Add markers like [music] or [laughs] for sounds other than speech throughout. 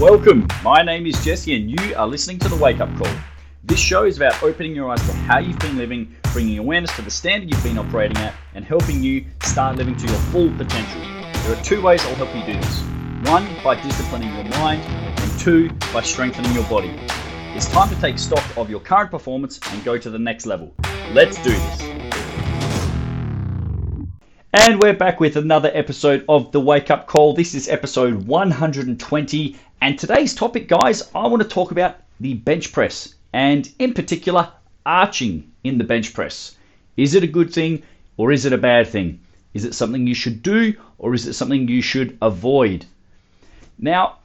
Welcome. My name is Jesse, and you are listening to the Wake Up Call. This show is about opening your eyes to how you've been living, bringing awareness to the standard you've been operating at, and helping you start living to your full potential. There are two ways I'll help you do this one, by disciplining your mind, and two, by strengthening your body. It's time to take stock of your current performance and go to the next level. Let's do this. And we're back with another episode of the Wake Up Call. This is episode 120. And today's topic, guys, I want to talk about the bench press and, in particular, arching in the bench press. Is it a good thing or is it a bad thing? Is it something you should do or is it something you should avoid? Now,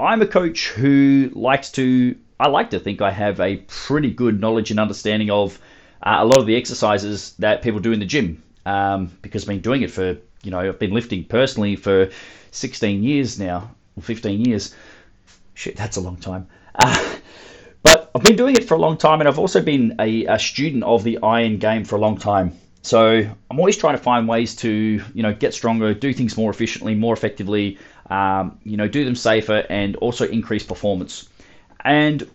I'm a coach who likes to, I like to think I have a pretty good knowledge and understanding of uh, a lot of the exercises that people do in the gym um, because I've been doing it for, you know, I've been lifting personally for 16 years now, or 15 years. Shit, that's a long time. Uh, but I've been doing it for a long time, and I've also been a, a student of the iron game for a long time. So I'm always trying to find ways to, you know, get stronger, do things more efficiently, more effectively, um, you know, do them safer, and also increase performance. And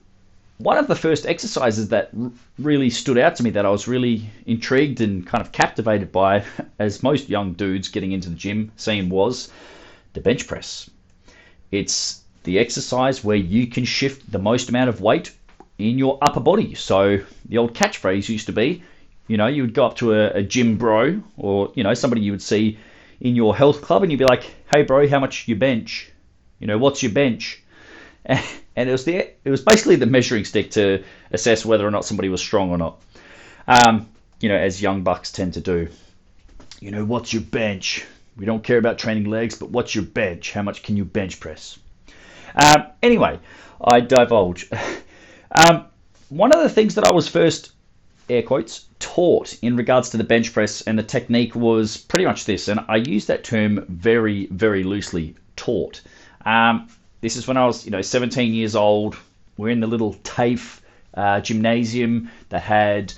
one of the first exercises that really stood out to me that I was really intrigued and kind of captivated by, [laughs] as most young dudes getting into the gym seem, was the bench press. It's the exercise where you can shift the most amount of weight in your upper body. So the old catchphrase used to be, you know, you would go up to a, a gym bro or, you know, somebody you would see in your health club and you'd be like, hey bro, how much you bench? You know, what's your bench? [laughs] And it was the it was basically the measuring stick to assess whether or not somebody was strong or not. Um, you know, as young bucks tend to do. You know, what's your bench? We don't care about training legs, but what's your bench? How much can you bench press? Um, anyway, I divulge. [laughs] um, one of the things that I was first, air quotes, taught in regards to the bench press and the technique was pretty much this, and I use that term very, very loosely. Taught. Um, this is when I was, you know, 17 years old. We're in the little TAFE uh, gymnasium that had,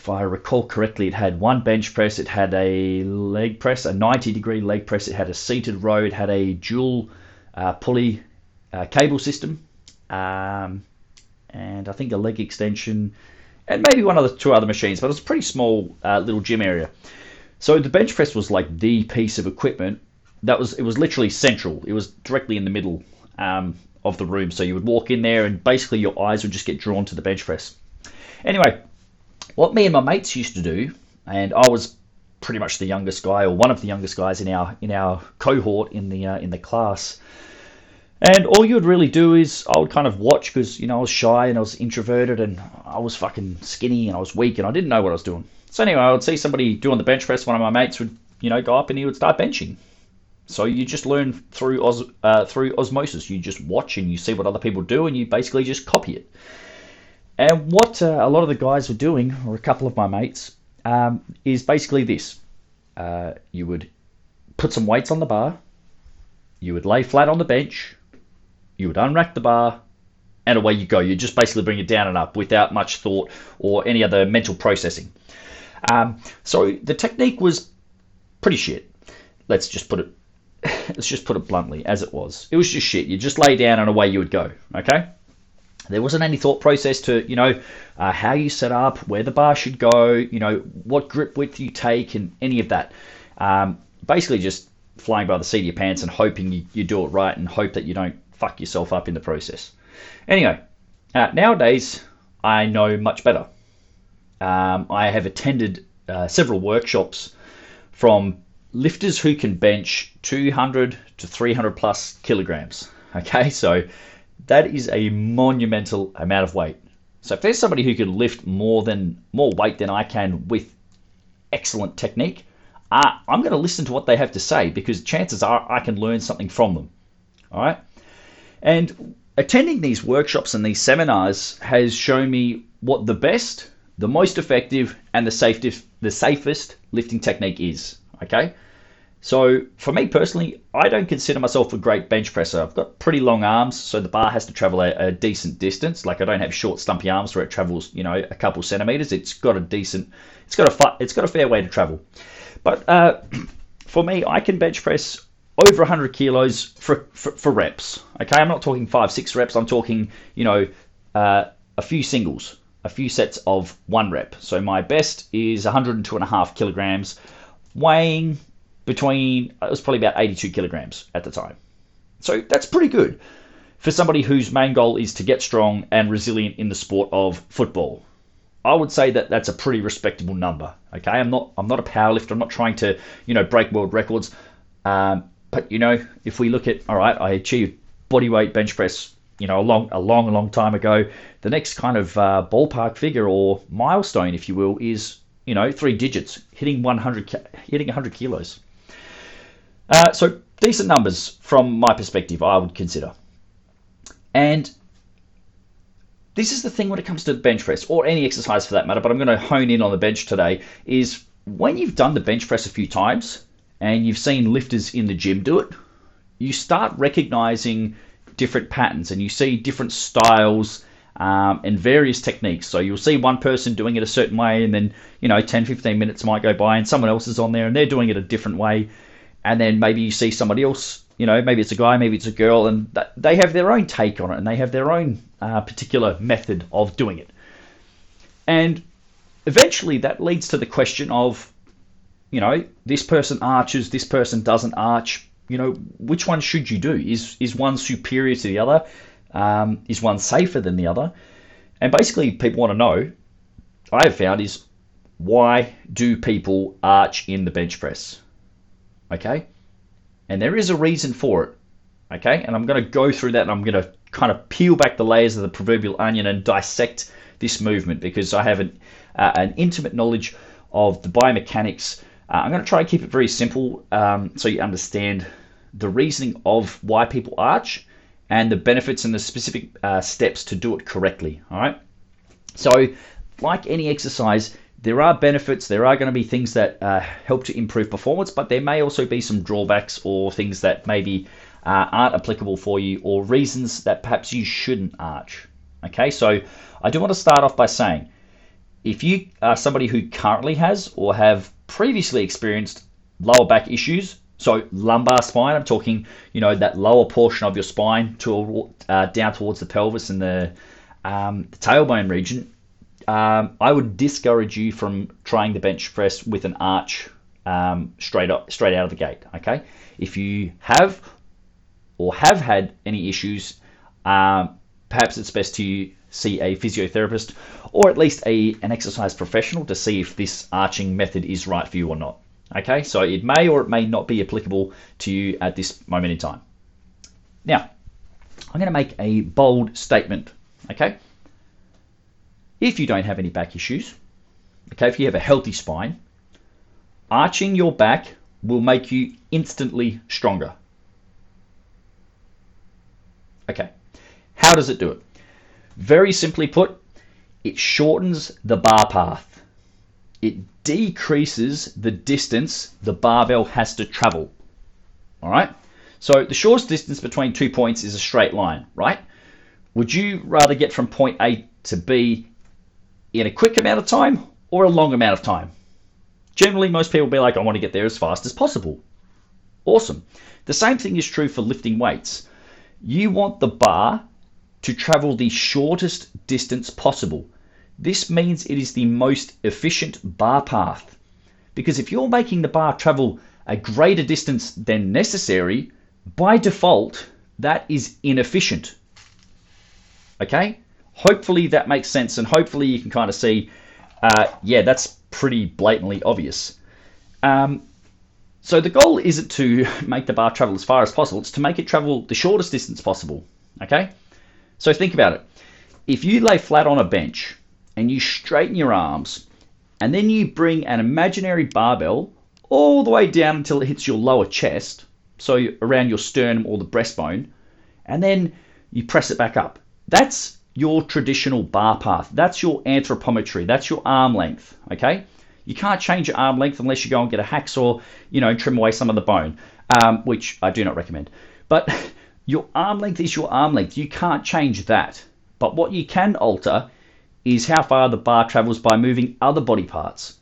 if I recall correctly, it had one bench press, it had a leg press, a 90 degree leg press, it had a seated row, it had a dual uh, pulley uh, cable system, um, and I think a leg extension, and maybe one of the two other machines, but it was a pretty small uh, little gym area. So the bench press was like the piece of equipment that was it was literally central. It was directly in the middle um, of the room. So you would walk in there, and basically your eyes would just get drawn to the bench press. Anyway, what me and my mates used to do, and I was pretty much the youngest guy, or one of the youngest guys in our in our cohort in the uh, in the class. And all you would really do is I would kind of watch because you know I was shy and I was introverted and I was fucking skinny and I was weak and I didn't know what I was doing. So anyway, I would see somebody doing the bench press. One of my mates would you know go up and he would start benching. So you just learn through os- uh, through osmosis. You just watch and you see what other people do, and you basically just copy it. And what uh, a lot of the guys were doing, or a couple of my mates, um, is basically this: uh, you would put some weights on the bar, you would lay flat on the bench, you would unrack the bar, and away you go. You just basically bring it down and up without much thought or any other mental processing. Um, so the technique was pretty shit. Let's just put it [laughs] let's just put it bluntly, as it was. It was just shit. You just lay down and away you would go. Okay. There wasn't any thought process to, you know, uh, how you set up, where the bar should go, you know, what grip width you take, and any of that. Um, basically, just flying by the seat of your pants and hoping you, you do it right and hope that you don't fuck yourself up in the process. Anyway, uh, nowadays I know much better. Um, I have attended uh, several workshops from lifters who can bench 200 to 300 plus kilograms. [laughs] Okay, so that is a monumental amount of weight. So if there's somebody who can lift more than more weight than I can with excellent technique, uh, I'm going to listen to what they have to say because chances are I can learn something from them. All right, and attending these workshops and these seminars has shown me what the best, the most effective, and the safest the safest lifting technique is. Okay, so for me personally, I don't consider myself a great bench presser. I've got pretty long arms, so the bar has to travel a, a, decent distance. Like I don't have short, stumpy arms where it travels, you know, a couple centimeters. It's got a decent, it's got a it's got a fair way to travel. But uh, [clears throat] for me, I can bench press over 100 kilos for, for, for, reps. Okay, I'm not talking five, six reps. I'm talking, you know, uh, a few singles, a few sets of one rep. So my best is 102 and a half kilograms, weighing between, it was probably about 82 kilograms at the time. So that's pretty good for somebody whose main goal is to get strong and resilient in the sport of football. I would say that that's a pretty respectable number. Okay, I'm not I'm not a powerlifter. I'm not trying to you know break world records. Um, but you know, if we look at all right, I achieved bodyweight bench press you know a long a long long time ago. The next kind of uh, ballpark figure or milestone, if you will, is you know three digits, hitting 100 hitting 100 kilos. Uh, so decent numbers from my perspective, I would consider. And this is the thing when it comes to the bench press or any exercise for that matter, but I'm going to hone in on the bench today is when you've done the bench press a few times and you've seen lifters in the gym do it, you start recognizing different patterns and you see different styles um, and various techniques. So you'll see one person doing it a certain way, and then you know 10, 15 minutes might go by, and someone else is on there and they're doing it a different way, and then maybe you see somebody else you know, maybe it's a guy, maybe it's a girl, and they have their own take on it and they have their own uh, particular method of doing it. And eventually that leads to the question of, you know, this person arches, this person doesn't arch. You know, which one should you do? Is is one superior to the other? Um, is one safer than the other? And basically, people want to know. I have found is why do people arch in the bench press? Okay, and there is a reason for it. Okay, and I'm going to go through that and I'm going to kind of peel back the layers of the proverbial onion and dissect this movement because I have an, uh, an intimate knowledge of the biomechanics. Uh, I'm going to try and keep it very simple um, so you understand the reasoning of why people arch and the benefits and the specific uh, steps to do it correctly. All right. So, like any exercise, there are benefits, there are going to be things that uh, help to improve performance, but there may also be some drawbacks or things that maybe uh, aren't applicable for you or reasons that perhaps you shouldn't arch. Okay, so I do want to start off by saying if you are somebody who currently has or have previously experienced lower back issues, so lumbar spine, I'm talking, you know, that lower portion of your spine to uh, down towards the pelvis and the, um, the tailbone region, um, I would discourage you from trying the bench press with an arch um, straight up, straight out of the gate. Okay, if you have or have had any issues, um, perhaps it's best to see a physiotherapist or at least a an exercise professional to see if this arching method is right for you or not. Okay, so it may or it may not be applicable to you at this moment in time. Now, I'm going to make a bold statement. Okay, if you don't have any back issues, okay, if you have a healthy spine, arching your back will make you instantly stronger. Okay, how does it do it? Very simply put, it shortens the bar path. It decreases the distance the barbell has to travel. All right? So the shortest distance between two points is a straight line, right? Would you rather get from point A to B in a quick amount of time or a long amount of time. Generally, most people be like, I want to get there as fast as possible. Awesome. The same thing is true for lifting weights. You want the bar to travel the shortest distance possible. This means it is the most efficient bar path. Because if you're making the bar travel a greater distance than necessary, by default, that is inefficient. Okay? Hopefully that makes sense, and hopefully you can kind of see, uh, yeah, that's pretty blatantly obvious. Um, so the goal isn't to [laughs] make the bar travel as far as possible; it's to make it travel the shortest distance possible. Okay, so think about it. If you lay flat on a bench and you straighten your arms, and then you bring an imaginary barbell all the way down until it hits your lower chest, so around your sternum or the breastbone, and then you press it back up. That's your traditional bar path. That's your anthropometry. That's your arm length. Okay. You can't change your arm length unless you go and get a hacksaw, you know, trim away some of the bone, um, which I do not recommend. But [laughs] your arm length is your arm length. You can't change that. But what you can alter is how far the bar travels by moving other body parts.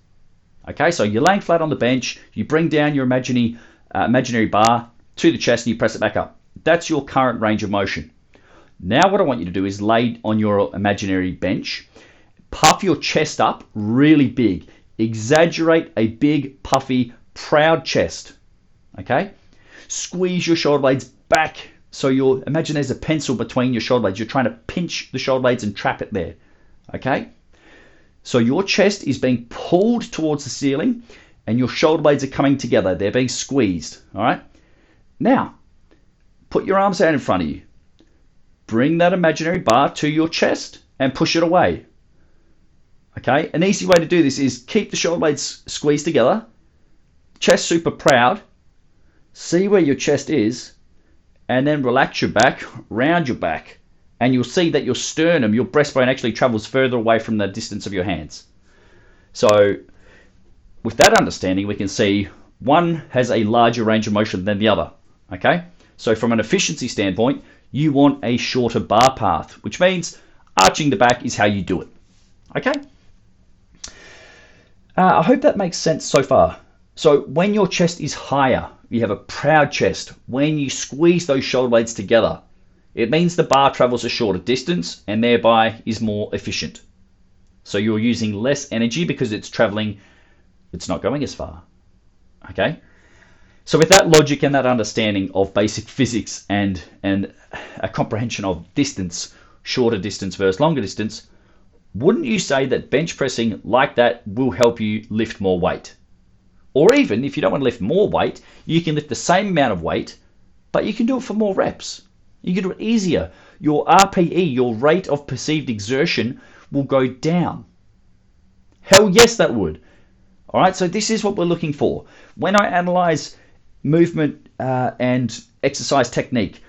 Okay, so you're laying flat on the bench, you bring down your imaginary, uh, imaginary bar to the chest and you press it back up. That's your current range of motion. Now, what I want you to do is lay on your imaginary bench, puff your chest up really big, exaggerate a big, puffy, proud chest. Okay? Squeeze your shoulder blades back so you imagine there's a pencil between your shoulder blades. You're trying to pinch the shoulder blades and trap it there. Okay? So your chest is being pulled towards the ceiling and your shoulder blades are coming together. They're being squeezed. All right? Now, put your arms out in front of you. Bring that imaginary bar to your chest and push it away. Okay? An easy way to do this is keep the shoulder blades squeezed together, chest super proud, see where your chest is, and then relax your back, round your back, and you'll see that your sternum, your breastbone actually travels further away from the distance of your hands. So, with that understanding, we can see one has a larger range of motion than the other. Okay? So, from an efficiency standpoint, you want a shorter bar path, which means arching the back is how you do it. Okay? Uh, I hope that makes sense so far. So, when your chest is higher, you have a proud chest. When you squeeze those shoulder blades together, it means the bar travels a shorter distance and thereby is more efficient. So you're using less energy because it's traveling, it's not going as far. Okay? So with that logic and that understanding of basic physics and and a comprehension of distance, shorter distance versus longer distance, wouldn't you say that bench pressing like that will help you lift more weight? Or even if you don't want to lift more weight, you can lift the same amount of weight, but you can do it for more reps. You can do it easier. Your RPE, your rate of perceived exertion, will go down. Hell yes, that would. All right, so this is what we're looking for. When I analyze movement uh, and exercise technique,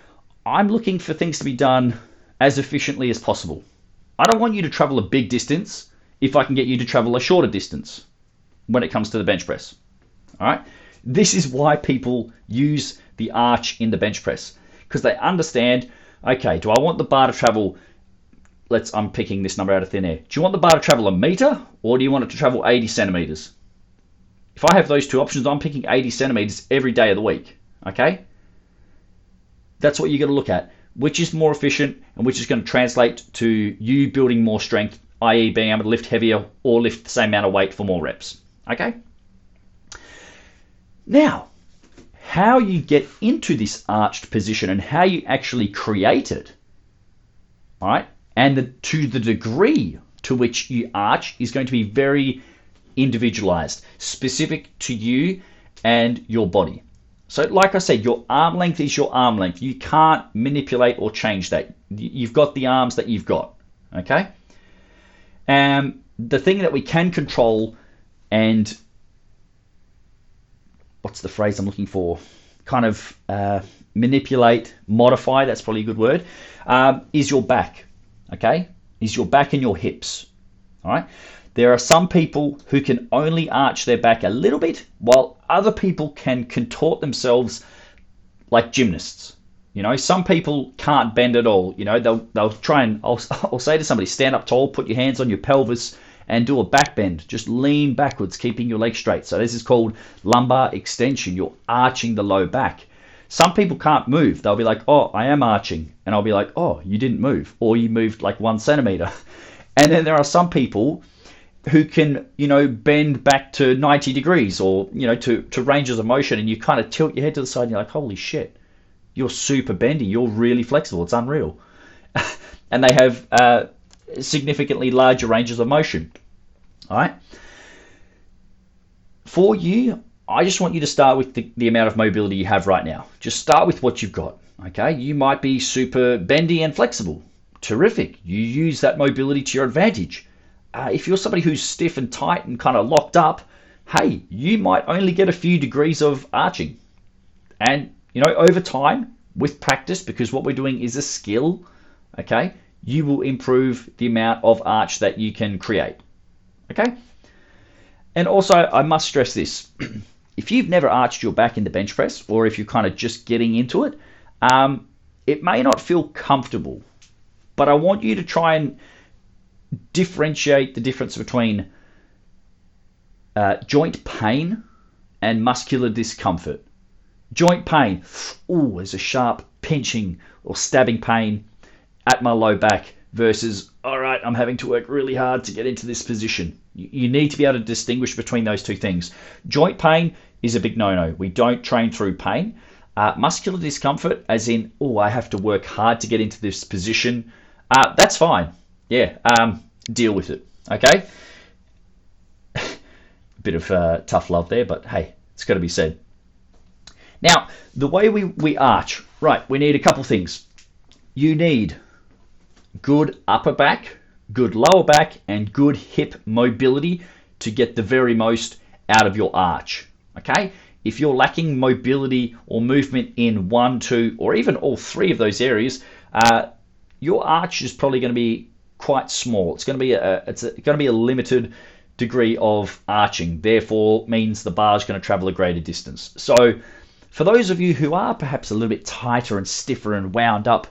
I'm looking for things to be done as efficiently as possible. I don't want you to travel a big distance if I can get you to travel a shorter distance when it comes to the bench press. All right. This is why people use the arch in the bench press because they understand. Okay, do I want the bar to travel? Let's. I'm picking this number out of thin air. Do you want the bar to travel a meter or do you want it to travel 80 centimeters? If I have those two options, I'm picking 80 centimeters every day of the week. Okay. That's what you're going to look at. Which is more efficient and which is going to translate to you building more strength, i.e., being able to lift heavier or lift the same amount of weight for more reps. Okay. Now, how you get into this arched position and how you actually create it, all right, and the, to the degree to which you arch is going to be very individualized, specific to you and your body. So, like I said, your arm length is your arm length. You can't manipulate or change that. You've got the arms that you've got. Okay? And the thing that we can control and what's the phrase I'm looking for? Kind of uh, manipulate, modify. That's probably a good word. Um, is your back, okay? Is your back and your hips, all right? There are some people who can only arch their back a little bit, while other people can contort themselves like gymnasts. You know, some people can't bend at all. You know, they'll they'll try and I'll, [laughs] I'll say to somebody, stand up tall, put your hands on your pelvis, and do a back bend. Just lean backwards, keeping your legs straight. So this is called lumbar extension. You're arching the low back. Some people can't move. They'll be like, oh, I am arching. And I'll be like, oh, you didn't move. Or you moved like one centimeter. [laughs] And then there are some people who can, you know, bend back to 90 degrees or, you know, to, to ranges of motion and you kind of tilt your head to the side and you're like, holy shit, you're super bendy. You're really flexible. It's unreal. [laughs] and they have uh, significantly larger ranges of motion. All right. For you, I just want you to start with the, the amount of mobility you have right now. Just start with what you've got. Okay. You might be super bendy and flexible. Terrific. You use that mobility to your advantage. Uh, if you're somebody who's stiff and tight and kind of locked up, hey, you might only get a few degrees of arching. And, you know, over time, with practice, because what we're doing is a skill, okay, you will improve the amount of arch that you can create. Okay? And also, I must stress this [clears throat] if you've never arched your back in the bench press, or if you're kind of just getting into it, um, it may not feel comfortable. But I want you to try and differentiate the difference between uh, joint pain and muscular discomfort. Joint pain. Ooh, there's a sharp pinching or stabbing pain at my low back versus, all right, I'm having to work really hard to get into this position. You need to be able to distinguish between those two things. Joint pain is a big no no. We don't train through pain. Uh, muscular discomfort, as in, oh, I have to work hard to get into this position, uh, that's fine. Yeah, um, deal with it. Okay? [laughs] Bit of uh, tough love there, but hey, it's got to be said. Now, the way we, we arch, right, we need a couple things. You need good upper back, good lower back, and good hip mobility to get the very most out of your arch. Okay? If you're lacking mobility or movement in one, two, or even all three of those areas, uh, your arch is probably going to be quite small. It's going to be a, it's a, going to be a limited degree of arching. Therefore, means the bar is going to travel a greater distance. So, for those of you who are perhaps a little bit tighter and stiffer and wound up,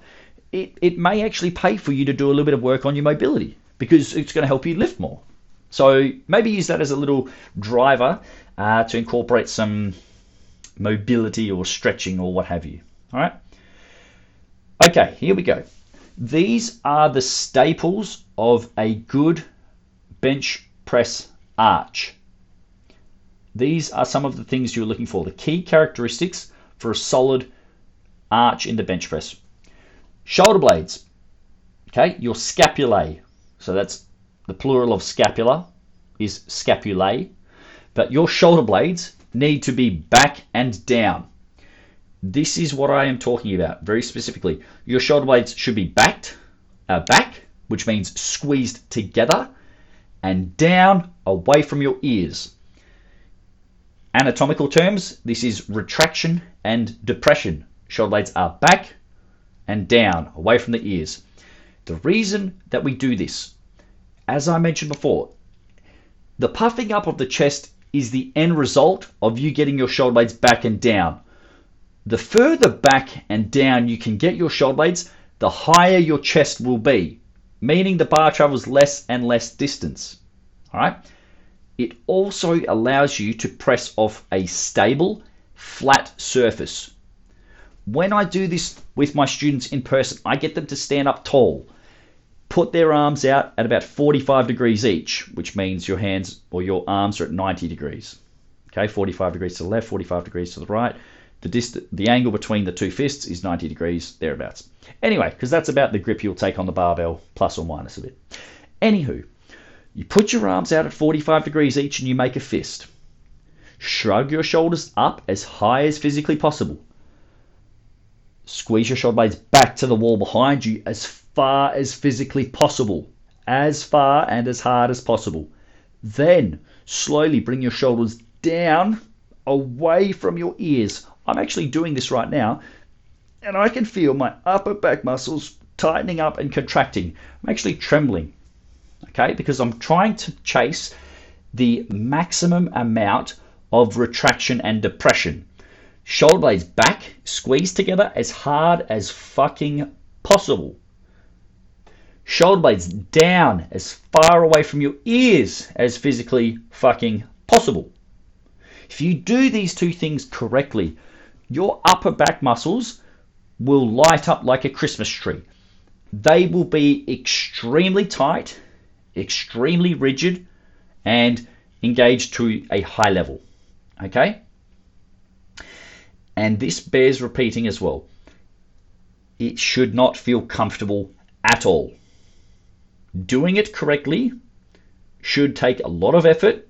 it, it may actually pay for you to do a little bit of work on your mobility because it's going to help you lift more. So maybe use that as a little driver uh, to incorporate some mobility or stretching or what have you. All right. Okay, here we go. These are the staples of a good bench press arch. These are some of the things you're looking for, the key characteristics for a solid arch in the bench press. Shoulder blades. Okay, your scapulae. So that's the plural of scapula is scapulae. But your shoulder blades need to be back and down. This is what I am talking about very specifically. Your shoulder blades should be backed, uh, back, which means squeezed together, and down away from your ears. Anatomical terms, this is retraction and depression. Shoulder blades are back, and down, away from the ears. The reason that we do this, as I mentioned before, the puffing up of the chest is the end result of you getting your shoulder blades back and down. The further back and down you can get your shoulder blades, the higher your chest will be, meaning the bar travels less and less distance. All right? It also allows you to press off a stable, flat surface when I do this with my students in person, I get them to stand up tall, put their arms out at about 45 degrees each, which means your hands or your arms are at 90 degrees. Okay, 45 degrees to the left, 45 degrees to the right. The dist- the angle between the two fists is 90 degrees, thereabouts. Anyway, because that's about the grip you'll take on the barbell, plus or minus a bit. Anywho, you put your arms out at 45 degrees each and you make a fist. Shrug your shoulders up as high as physically possible. Squeeze your shoulder blades back to the wall behind you as far as physically possible. As far and as hard as possible. Then slowly bring your shoulders down away from your ears. I'm actually doing this right now, and I can feel my upper back muscles tightening up and contracting. I'm actually trembling, okay, because I'm trying to chase the maximum amount of retraction and depression. Shoulder blades back, squeeze together as hard as fucking possible. Shoulder blades down as far away from your ears as physically fucking possible. If you do these two things correctly, your upper back muscles will light up like a Christmas tree. They will be extremely tight, extremely rigid, and engaged to a high level. Okay? and this bears repeating as well. It should not feel comfortable at all. Doing it correctly should take a lot of effort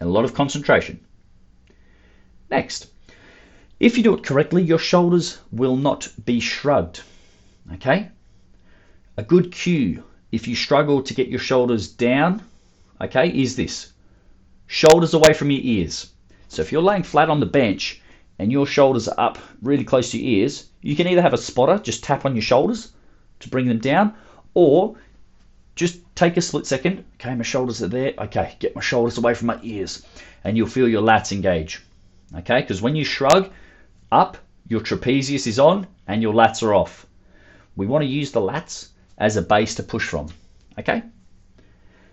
and a lot of concentration. Next, if you do it correctly, your shoulders will not be shrugged. Okay? A good cue if you struggle to get your shoulders down, okay, is this shoulders away from your ears. So if you're laying flat on the bench and your shoulders are up really close to your ears, you can either have a spotter, just tap on your shoulders to bring them down, or just take a split second. Okay, my shoulders are there. Okay, get my shoulders away from my ears, and you'll feel your lats engage. Okay, because when you shrug up, your trapezius is on and your lats are off. We want to use the lats as a base to push from. Okay,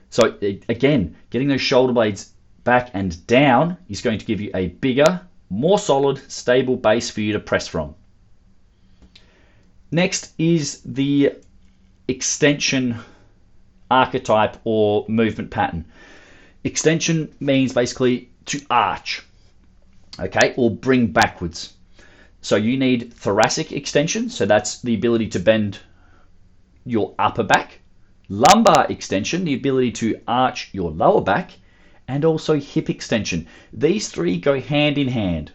so again, getting those shoulder blades back and down is going to give you a bigger more solid, stable base for you to press from. Next is the extension archetype or movement pattern. Extension means basically to arch, okay, or bring backwards. So you need thoracic extension, so that's the ability to bend your upper back, lumbar extension, the ability to arch your lower back, and also hip extension. These three go hand in hand.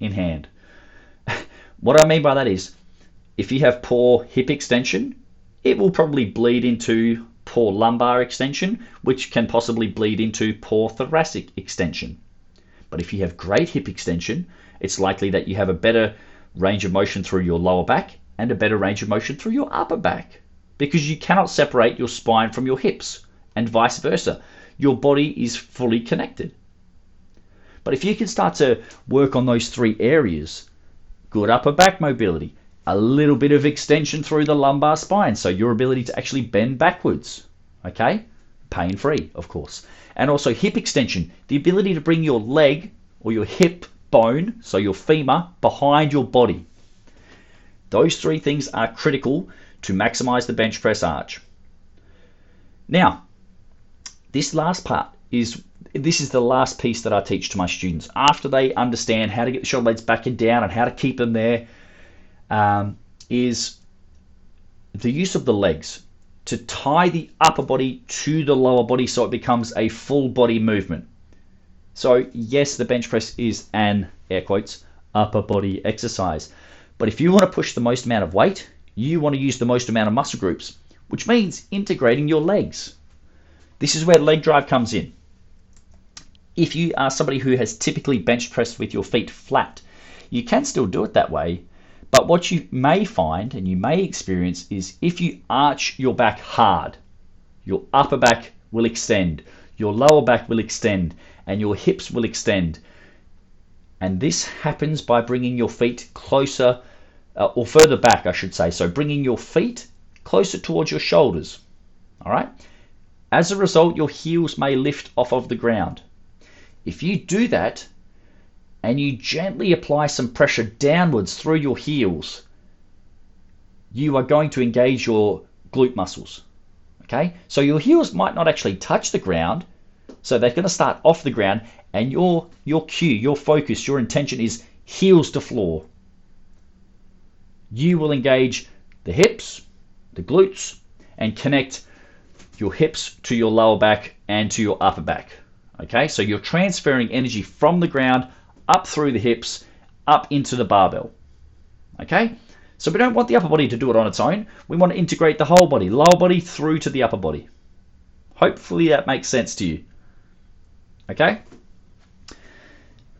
In hand. [laughs] what I mean by that is if you have poor hip extension, it will probably bleed into poor lumbar extension, which can possibly bleed into poor thoracic extension. But if you have great hip extension, it's likely that you have a better range of motion through your lower back and a better range of motion through your upper back because you cannot separate your spine from your hips and vice versa. Your body is fully connected. But if you can start to work on those three areas good upper back mobility, a little bit of extension through the lumbar spine, so your ability to actually bend backwards, okay? Pain free, of course. And also hip extension, the ability to bring your leg or your hip bone, so your femur, behind your body. Those three things are critical to maximize the bench press arch. Now, this last part is this is the last piece that I teach to my students. After they understand how to get the shoulder blades back and down and how to keep them there, um, is the use of the legs to tie the upper body to the lower body so it becomes a full body movement. So, yes, the bench press is an air quotes upper body exercise. But if you want to push the most amount of weight, you want to use the most amount of muscle groups, which means integrating your legs. This is where leg drive comes in. If you are somebody who has typically bench pressed with your feet flat, you can still do it that way. But what you may find and you may experience is if you arch your back hard, your upper back will extend, your lower back will extend, and your hips will extend. And this happens by bringing your feet closer uh, or further back, I should say. So bringing your feet closer towards your shoulders. All right. As a result, your heels may lift off of the ground. If you do that and you gently apply some pressure downwards through your heels, you are going to engage your glute muscles. Okay, so your heels might not actually touch the ground, so they're going to start off the ground, and your your cue, your focus, your intention is heels to floor you will engage the hips, the glutes, and connect your hips to your lower back and to your upper back. Okay, so you're transferring energy from the ground up through the hips, up into the barbell. Okay, so we don't want the upper body to do it on its own. We want to integrate the whole body, lower body through to the upper body. Hopefully that makes sense to you. Okay?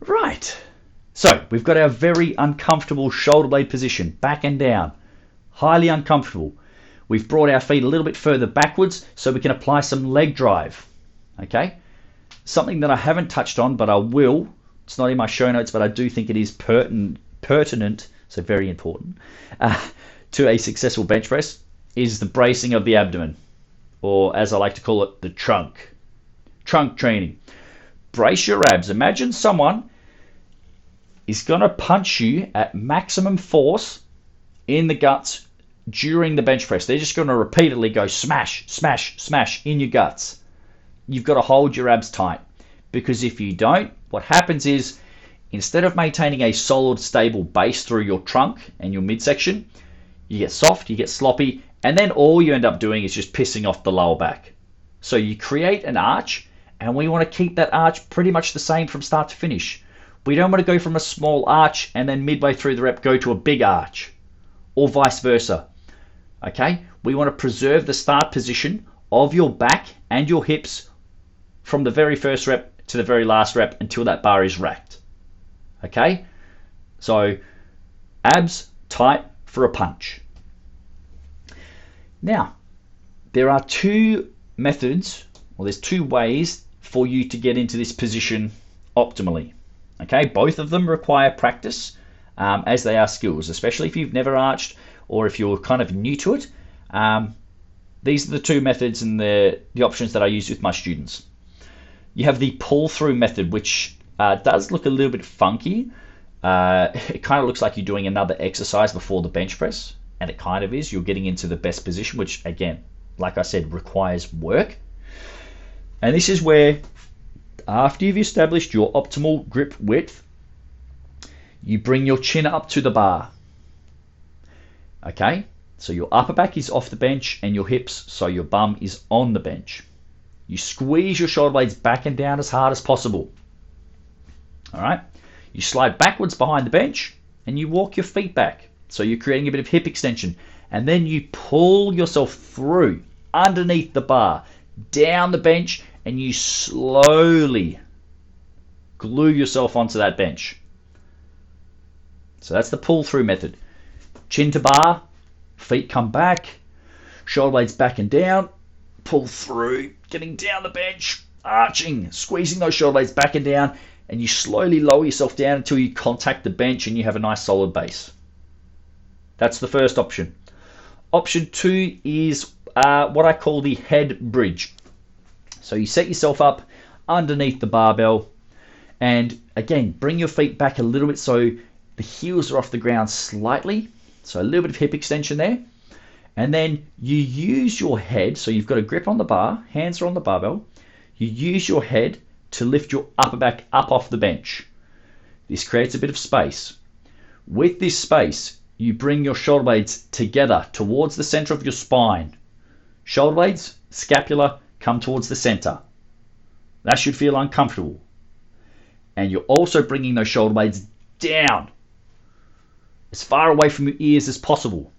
Right. So we've got our very uncomfortable shoulder blade position, back and down, highly uncomfortable. We've brought our feet a little bit further backwards so we can apply some leg drive. Okay, something that I haven't touched on, but I will. It's not in my show notes, but I do think it is pertinent, pertinent, so very important, uh, to a successful bench press is the bracing of the abdomen, or as I like to call it, the trunk. Trunk training. Brace your abs. Imagine someone is going to punch you at maximum force in the guts during the bench press. They're just going to repeatedly go smash, smash, smash in your guts. You've got to hold your abs tight because if you don't, what happens is instead of maintaining a solid, stable base through your trunk and your midsection, you get soft, you get sloppy, and then all you end up doing is just pissing off the lower back. So you create an arch, and we want to keep that arch pretty much the same from start to finish. We don't want to go from a small arch and then midway through the rep go to a big arch or vice versa. Okay? We want to preserve the start position of your back and your hips from the very first rep to the very last rep until that bar is racked. Okay? So abs tight for a punch. Now, there are two methods, or there's two ways for you to get into this position optimally. Okay, both of them require practice um, as they are skills, especially if you've never arched or if you're kind of new to it. Um, these are the two methods and the, the options that I use with my students. You have the pull through method, which uh, does look a little bit funky. Uh, [laughs] it kind of looks like you're doing another exercise before the bench press, and it kind of is. You're getting into the best position, which again, like I said, requires work. And this is where, after you've established your optimal grip width, you bring your chin up to the bar. Okay, so your upper back is off the bench and your hips, so your bum is on the bench. You squeeze your shoulder blades back and down as hard as possible. All right, you slide backwards behind the bench and you walk your feet back. So you're creating a bit of hip extension. And then you pull yourself through underneath the bar, down the bench, and you slowly glue yourself onto that bench. So that's the pull through method. Chin to bar, feet come back, shoulder blades back and down, pull through, getting down the bench, arching, squeezing those shoulder blades back and down, and you slowly lower yourself down until you contact the bench and you have a nice solid base. That's the first option. Option two is uh, what I call the head bridge. So you set yourself up underneath the barbell, and again, bring your feet back a little bit so the heels are off the ground slightly. So a little bit of hip extension there. And then you use your head, so you've got a grip on the bar, hands are on the barbell. You use your head to lift your upper back up off the bench. This creates a bit of space. With this space, you bring your shoulder blades together towards the center of your spine. Shoulder blades, scapula come towards the center. That should feel uncomfortable. And you're also bringing those shoulder blades down as far away from your ears as possible.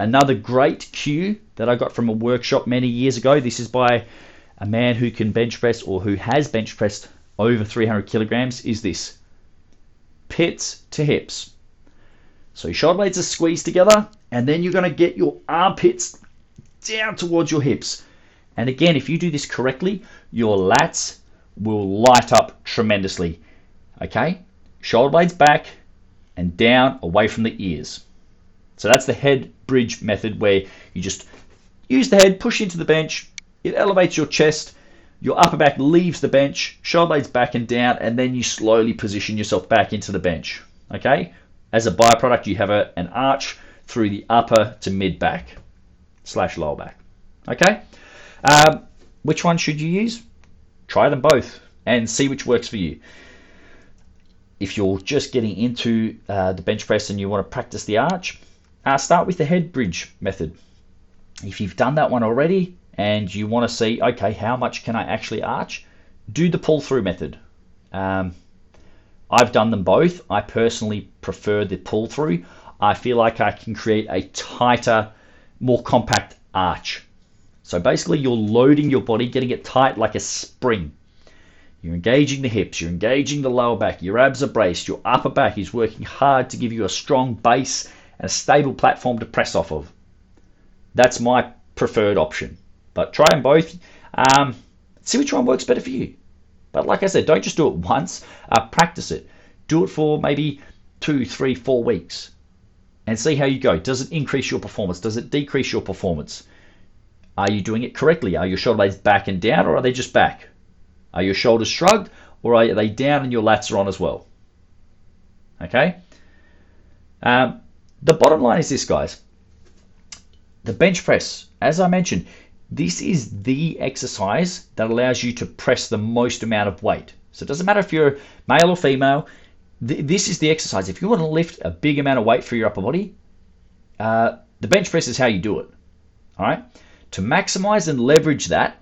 Another great cue that I got from a workshop many years ago. This is by a man who can bench press or who has bench pressed over 300 kilograms is this pits to hips. So your shoulder blades are squeezed together, and then you're going to get your armpits down towards your hips. And again, if you do this correctly, your lats will light up tremendously. Okay? Shoulder blades back and down away from the ears. So that's the head bridge method where you just use the head, push into the bench, it elevates your chest, your upper back leaves the bench, shoulder blades back and down, and then you slowly position yourself back into the bench. Okay? As a byproduct, you have a, an arch through the upper to mid back slash lower back. Okay? Um, which one should you use? Try them both and see which works for you. If you're just getting into uh, the bench press and you want to practice the arch, uh, start with the head bridge method. If you've done that one already, and you want to see, okay, how much can I actually arch? Do the pull through method. Um, I've done them both. I personally prefer the pull through. I feel like I can create a tighter, more compact arch. So basically, you're loading your body, getting it tight like a spring. You're engaging the hips, you're engaging the lower back, your abs are braced, your upper back is working hard to give you a strong base and a stable platform to press off of. That's my preferred option. But try them both. Um, see which one works better for you. But like I said, don't just do it once. Uh, practice it. Do it for maybe two, three, four weeks, and see how you go. Does it increase your performance? Does it decrease your performance? Are you doing it correctly? Are your shoulder blades back and down, or are they just back? Are your shoulders shrugged, or are they down and your lats are on as well? Okay. Um, the bottom line is this, guys. The bench press, as I mentioned, this is the exercise that allows you to press the most amount of weight. So it doesn't matter if you're male or female, th- this is the exercise. If you want to lift a big amount of weight for your upper body, uh, the bench press is how you do it. All right. To maximize and leverage that,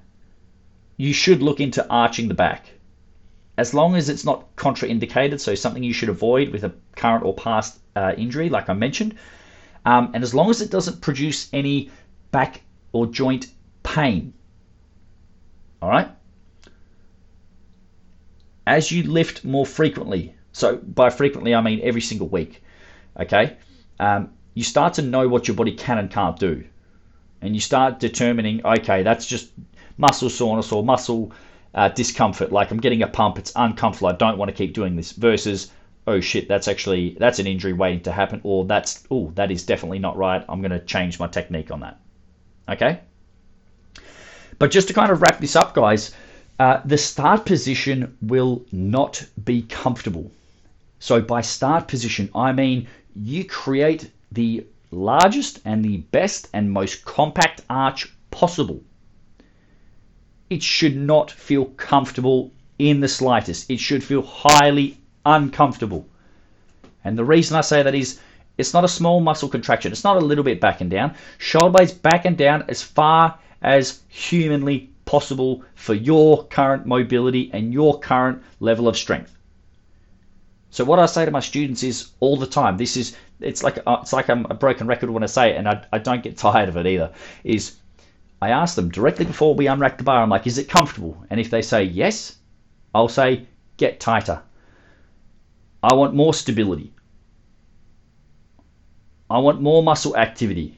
you should look into arching the back. As long as it's not contraindicated, so something you should avoid with a current or past uh, injury, like I mentioned, um, and as long as it doesn't produce any back or joint pain. All right? As you lift more frequently, so by frequently I mean every single week, okay, um, you start to know what your body can and can't do. And you start determining, okay, that's just muscle soreness or muscle uh, discomfort. Like I'm getting a pump, it's uncomfortable, I don't want to keep doing this, versus, oh shit, that's actually, that's an injury waiting to happen, or that's, oh, that is definitely not right, I'm going to change my technique on that. Okay? But just to kind of wrap this up, guys, Uh, the start position will not be comfortable. So, by start position, I mean you create the largest and the best and most compact arch possible. It should not feel comfortable in the slightest. It should feel highly uncomfortable. And the reason I say that is it's not a small muscle contraction. It's not a little bit back and down. Shoulder blades back and down as far as humanly possible for your current mobility and your current level of strength. So what I say to my students is all the time. This is it's like uh, it's like I'm a broken record when I say it, and I, I don't get tired of it either. Is I ask them directly before we unrack the bar. I'm like, is it comfortable? And if they say yes, I'll say get tighter. I want more stability. I want more muscle activity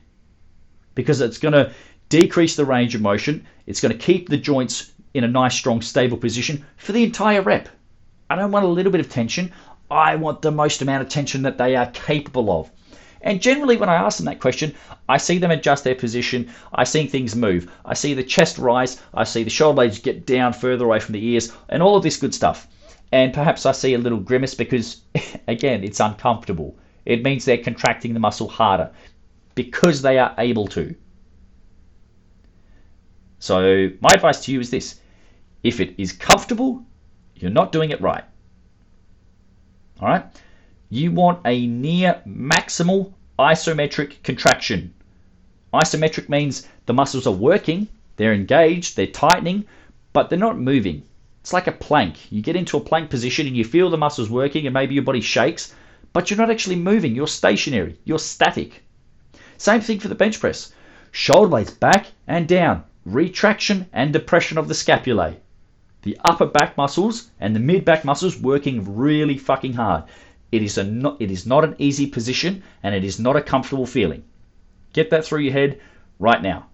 because it's going to decrease the range of motion. It's going to keep the joints in a nice, strong, stable position for the entire rep. I don't want a little bit of tension. I want the most amount of tension that they are capable of. And generally, when I ask them that question, I see them adjust their position. I see things move. I see the chest rise. I see the shoulder blades get down further away from the ears, and all of this good stuff. And perhaps I see a little grimace because, [laughs] again, it's uncomfortable. It means they're contracting the muscle harder because they are able to. So, my advice to you is this if it is comfortable, you're not doing it right. All right? You want a near maximal isometric contraction. Isometric means the muscles are working, they're engaged, they're tightening, but they're not moving. It's like a plank. You get into a plank position and you feel the muscles working and maybe your body shakes, but you're not actually moving. You're stationary. You're static. Same thing for the bench press. Shoulder blades back and down, retraction and depression of the scapulae. The upper back muscles and the mid back muscles working really fucking hard. It is, a not, it is not an easy position and it is not a comfortable feeling. Get that through your head right now.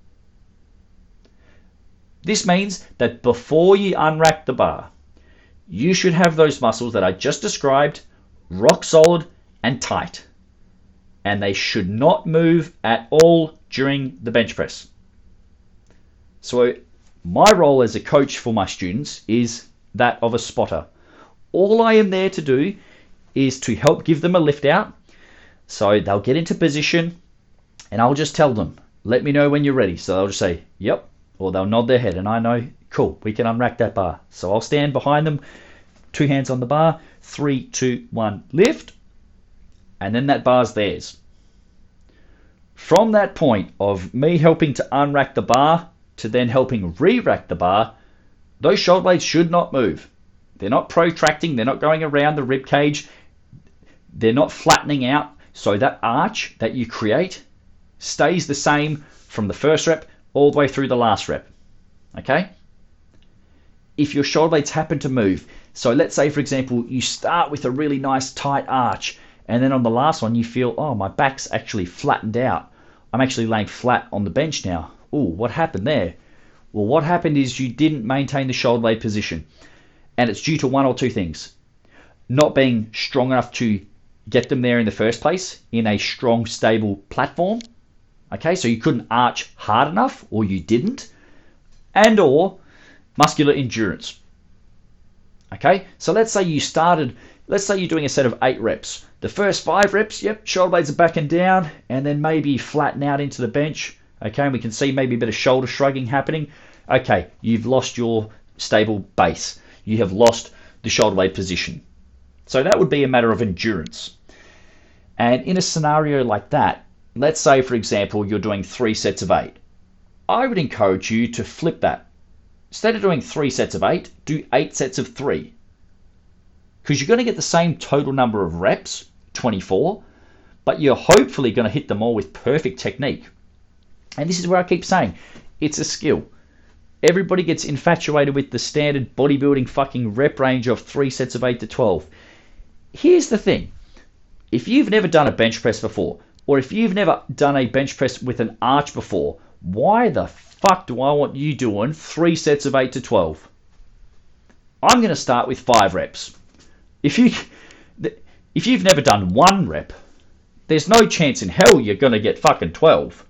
This means that before you unrack the bar, you should have those muscles that I just described rock solid and tight. And they should not move at all during the bench press. So, my role as a coach for my students is that of a spotter. All I am there to do is to help give them a lift out. So they'll get into position and I'll just tell them, let me know when you're ready. So they'll just say, yep, or they'll nod their head and I know, cool, we can unrack that bar. So I'll stand behind them, two hands on the bar, three, two, one, lift, and then that bar's theirs. From that point of me helping to unrack the bar to then helping re-rack the bar, those shoulder blades should not move. They're not protracting, they're not going around the rib cage, they're not flattening out. So that arch that you create stays the same from the first rep all the way through the last rep. Okay? If your shoulder blades happen to move, so let's say, for example, you start with a really nice tight arch, and then on the last one you feel, oh, my back's actually flattened out. I'm actually laying flat on the bench now. Oh, what happened there? Well, what happened is you didn't maintain the shoulder blade position, and it's due to one or two things. Not being strong enough to get them there in the first place in a strong, stable platform. Okay, so you couldn't arch hard enough, or you didn't, and or muscular endurance. Okay, so let's say you started, let's say you're doing a set of eight reps. The first five reps, yep, shoulder blades are back and down, and then maybe flatten out into the bench. Okay, and we can see maybe a bit of shoulder shrugging happening. Okay, you've lost your stable base. You have lost the shoulder blade position. So that would be a matter of endurance. And in a scenario like that, let's say, for example, you're doing three sets of eight. I would encourage you to flip that. Instead of doing three sets of eight, do eight sets of three. Because you're going to get the same total number of reps, 24, but you're hopefully going to hit them all with perfect technique. And this is where I keep saying it's a skill. Everybody gets infatuated with the standard bodybuilding fucking rep range of three sets of 8 to 12 here's the thing if you've never done a bench press before, or if you've never done a bench press with an arch before, why the fuck do I want you doing three sets of 8 to 12? I'm going to start with five reps. If you if you've never done one rep, there's no chance in hell you're going to get fucking 12.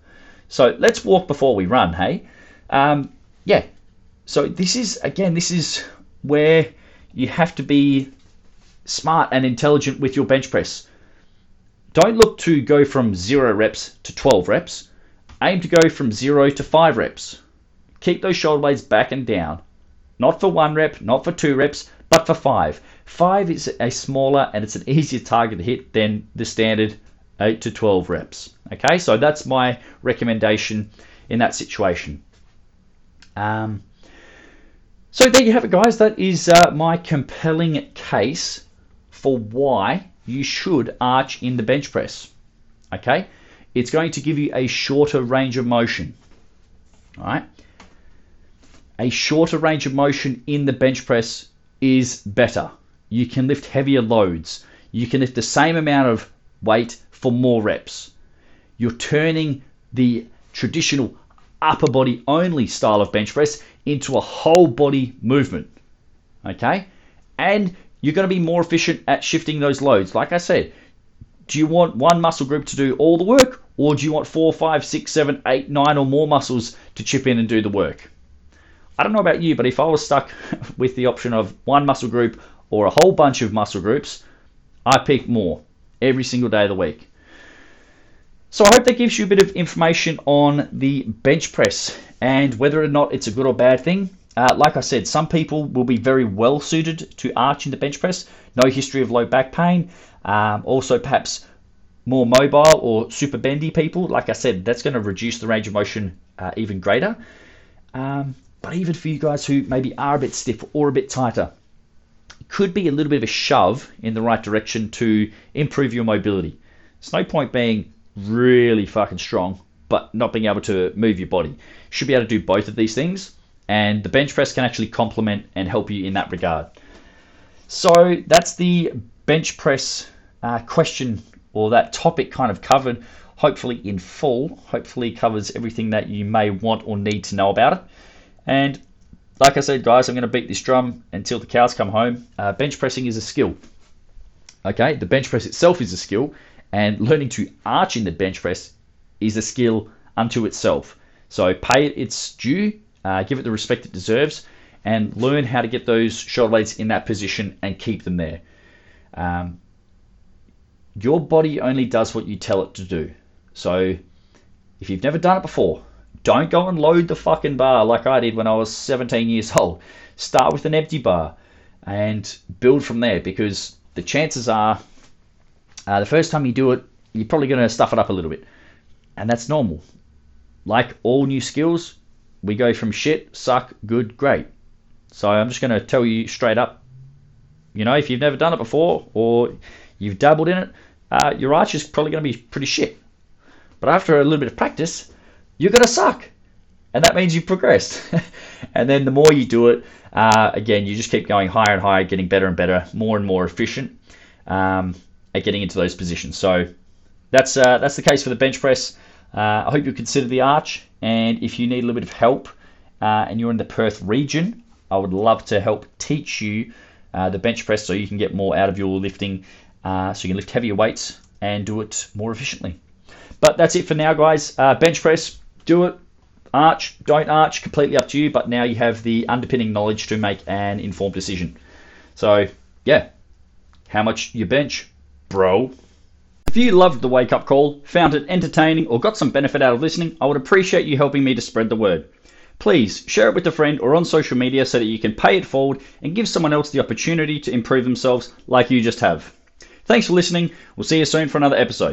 So let's walk before we run, hey? Um, yeah. So this is again, this is where you have to be smart and intelligent with your bench press. Don't look to go from zero reps to 12 reps. Aim to go from zero to five reps. Keep those shoulder blades back and down. Not for one rep, not for two reps, but for five. Five is a smaller and it's an easier target to hit than the standard 8 to 12 reps. Okay, so that's my recommendation in that situation. Um, so there you have it, guys. That is uh, my compelling case for why you should arch in the bench press. Okay, it's going to give you a shorter range of motion. All right, a shorter range of motion in the bench press is better. You can lift heavier loads. You can lift the same amount of weight for more reps. You're turning the traditional upper body only style of bench press into a whole body movement. Okay? And you're going to be more efficient at shifting those loads. Like I said, do you want one muscle group to do all the work, or do you want four, five, six, seven, eight, nine, or more muscles to chip in and do the work? I don't know about you, but if I was stuck [laughs] with the option of one muscle group or a whole bunch of muscle groups, I pick more every single day of the week. So I hope that gives you a bit of information on the bench press and whether or not it's a good or bad thing. Uh, like I said, some people will be very well suited to arch in the bench press. No history of low back pain. Um, also, perhaps more mobile or super bendy people. Like I said, that's going to reduce the range of motion uh, even greater. Um, but even for you guys who maybe are a bit stiff or a bit tighter, it could be a little bit of a shove in the right direction to improve your mobility. There's no point being really fucking strong, but not being able to move your body. Should be able to do both of these things, and the bench press can actually complement and help you in that regard. So that's the bench press uh, question or that topic kind of covered, hopefully in full. Hopefully covers everything that you may want or need to know about it. And like I said, guys, I'm going to beat this drum until the cows come home. Uh, bench pressing is a skill. Okay, the bench press itself is a skill, and learning to arch in the bench press is a skill unto itself. So pay it its due, uh, give it the respect it deserves, and learn how to get those shoulder blades in that position and keep them there. Um, your body only does what you tell it to do. So if you've never done it before, don't go and load the fucking bar like I did when I was 17 years [laughs] old. Start with an empty bar and build from there because the chances are uh, the first time you do it, you're probably going to stuff it up a little bit. And that's normal. Like all new skills, we go from shit, suck, good, great. So I'm just going to tell you straight up you know, if you've never done it before or you've dabbled in it, uh, your arch is probably going to be pretty shit. But after a little bit of practice, you're going to suck. And that means you've progressed. [laughs] and then the more you do it, uh, again, you just keep going higher and higher, getting better and better, more and more efficient um, at getting into those positions. So that's uh, that's the case for the bench press. Uh, I hope you consider the arch. And if you need a little bit of help uh, and you're in the Perth region, I would love to help teach you uh, the bench press so you can get more out of your lifting, uh, so you can lift heavier weights and do it more efficiently. But that's it for now, guys. Uh, bench press, do it. Arch, don't arch, completely up to you. But now you have the underpinning knowledge to make an informed decision. So, yeah, how much you bench, bro? If you loved the wake up call, found it entertaining, or got some benefit out of listening, I would appreciate you helping me to spread the word. Please share it with a friend or on social media so that you can pay it forward and give someone else the opportunity to improve themselves like you just have. Thanks for listening. We'll see you soon for another episode.